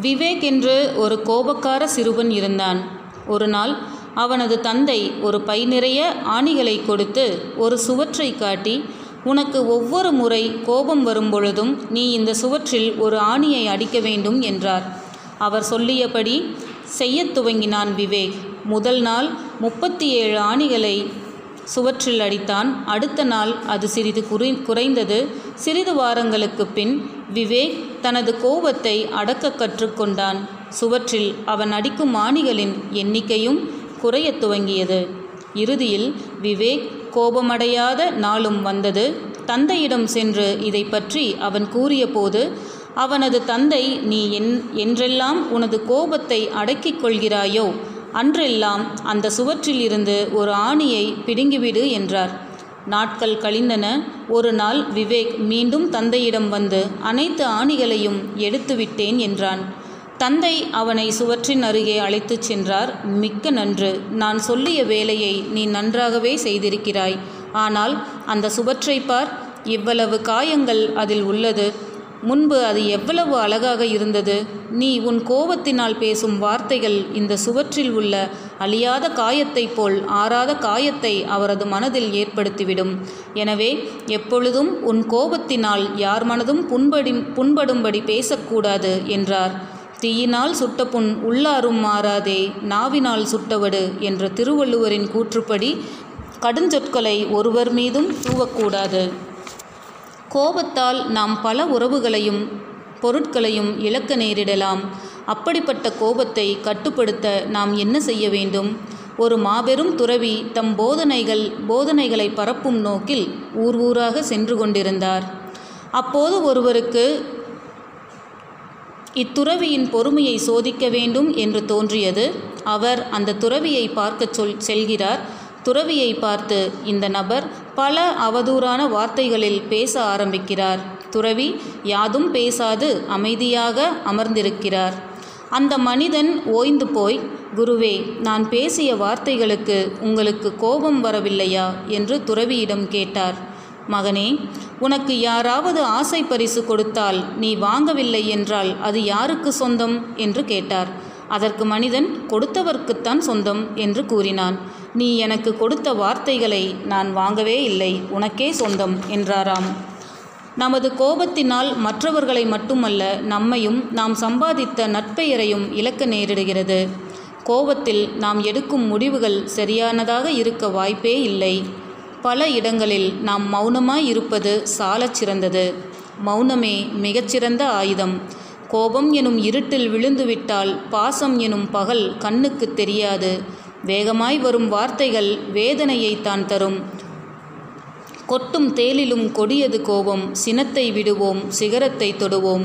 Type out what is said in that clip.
விவேக் என்று ஒரு கோபக்கார சிறுவன் இருந்தான். ஒரு நாள் அவனது தந்தை ஒரு பை நிறைய ஆணிகளை கொடுத்து ஒரு சுவற்றை காட்டி உனக்கு ஒவ்வொரு முறை கோபம் வரும்பொழுதும் நீ இந்த சுவற்றில் ஒரு ஆணியை அடிக்க வேண்டும் என்றார். அவர் சொல்லியபடி செய்யத் துவங்கினான் விவேக். முதல் நாள் முப்பத்தி ஏழு ஆணிகளை சுவற்றில் அடித்தான். அடுத்த நாள் அது சிறிது குறை குறைந்தது. சிறிது வாரங்களுக்கு பின் விவேக் தனது கோபத்தை அடக்க கற்றுக்கொண்டான். சுவற்றில் அவன் அடிக்கும் ஆணிகளின் எண்ணிக்கையும் குறையத் துவங்கியது. இறுதியில் விவேக் கோபமடையாத நாளும் வந்தது. தந்தையிடம் சென்று இதை பற்றி அவன் கூறியபோது அவனது தந்தை நீ என் என்றெல்லாம் உனது கோபத்தை அடக்கிக் கொள்கிறாயோ அன்றெல்லாம் அந்த சுவற்றில் இருந்து ஒரு ஆணியை பிடுங்கிவிடு என்றார். நாட்கள் கழிந்தன. ஒரு நாள் விவேக் மீண்டும் தந்தையிடம் வந்து அனைத்து ஆணிகளையும் எடுத்துவிட்டேன் என்றான். தந்தை அவனை சுவற்றின் அருகே அழைத்துச் சென்றார். மிக்க நன்று. நான் சொல்லிய வேலையை நீ நன்றாகவே செய்திருக்கிறாய். ஆனால் அந்த சுவற்றை பார். இவ்வளவு காயங்கள் அதில் உள்ளது. முன்பு அது எவ்வளவு அழகாக இருந்தது. நீ உன் கோபத்தினால் பேசும் வார்த்தைகள் இந்த சுவற்றில் உள்ள அழியாத காயத்தைப் போல் ஆறாத காயத்தை அவரது மனதில் ஏற்படுத்திவிடும். எனவே எப்பொழுதும் உன் கோபத்தினால் யார் மனதும் புண்படி புண்படும்படி பேசக்கூடாது என்றார். தீயினால் சுட்ட புண் உள்ளாரும் மாறாதே நாவினால் சுட்டவடு என்ற திருவள்ளுவரின் கூற்றுப்படி கடுஞ்சொற்களை ஒருவர் மீதும் தூவக்கூடாது. கோபத்தால் நாம் பல உறவுகளையும் பொருட்களையும் இழக்க நேரிடலாம். அப்படிப்பட்ட கோபத்தை கட்டுப்படுத்த நாம் என்ன செய்ய வேண்டும்? ஒரு மாபெரும் துறவி தம் போதனைகள் போதனைகளை பரப்பும் நோக்கில் ஊர் ஊராக சென்று கொண்டிருந்தார். அப்போது ஒருவருக்கு இத்துறவியின் பொறுமையை சோதிக்க வேண்டும் என்று தோன்றியது. அவர் அந்த துறவியை பார்க்கச் சொல் செல்கிறார். துறவியை பார்த்து இந்த நபர் பல அவதூறான வார்த்தைகளில் பேச ஆரம்பிக்கிறார். துறவி யாதும் பேசாது அமைதியாக அமர்ந்திருக்கிறார். அந்த மனிதன் ஓய்ந்து போய் குருவே நான் பேசிய வார்த்தைகளுக்கு உங்களுக்கு கோபம் வரவில்லையா? என்று துறவியிடம் கேட்டார். மகனே உனக்கு யாராவது ஆசை பரிசு கொடுத்தால் நீ வாங்கவில்லை என்றால் அது யாருக்கு சொந்தம்? என்று கேட்டார். அதற்கு மனிதன் கொடுத்தவர்க்குத்தான் சொந்தம் என்று கூறினான். நீ எனக்கு கொடுத்த வார்த்தைகளை நான் வாங்கவே இல்லை உனக்கே சொந்தம் என்றாராம். நமது கோபத்தினால் மற்றவர்களை மட்டுமல்ல நம்மையும் நாம் சம்பாதித்த நட்பெயரையும் இழக்க நேரிடுகிறது. கோபத்தில் நாம் எடுக்கும் முடிவுகள் சரியானதாக இருக்க வாய்ப்பே இல்லை. பல இடங்களில் நாம் மௌனமாய் இருப்பது சாலச் சிறந்தது மௌனமே மிகச்சிறந்த ஆயுதம். கோபம் எனும் இருட்டில் விழுந்துவிட்டால் பாசம் எனும் பகல் கண்ணுக்கு தெரியாது. வேகமாய் வரும் வார்த்தைகள் வேதனையைத்தான் தரும். கொட்டும் தேலிலும் கொடியது கோபம். சினத்தை விடுவோம். சிகரத்தை தொடுவோம்.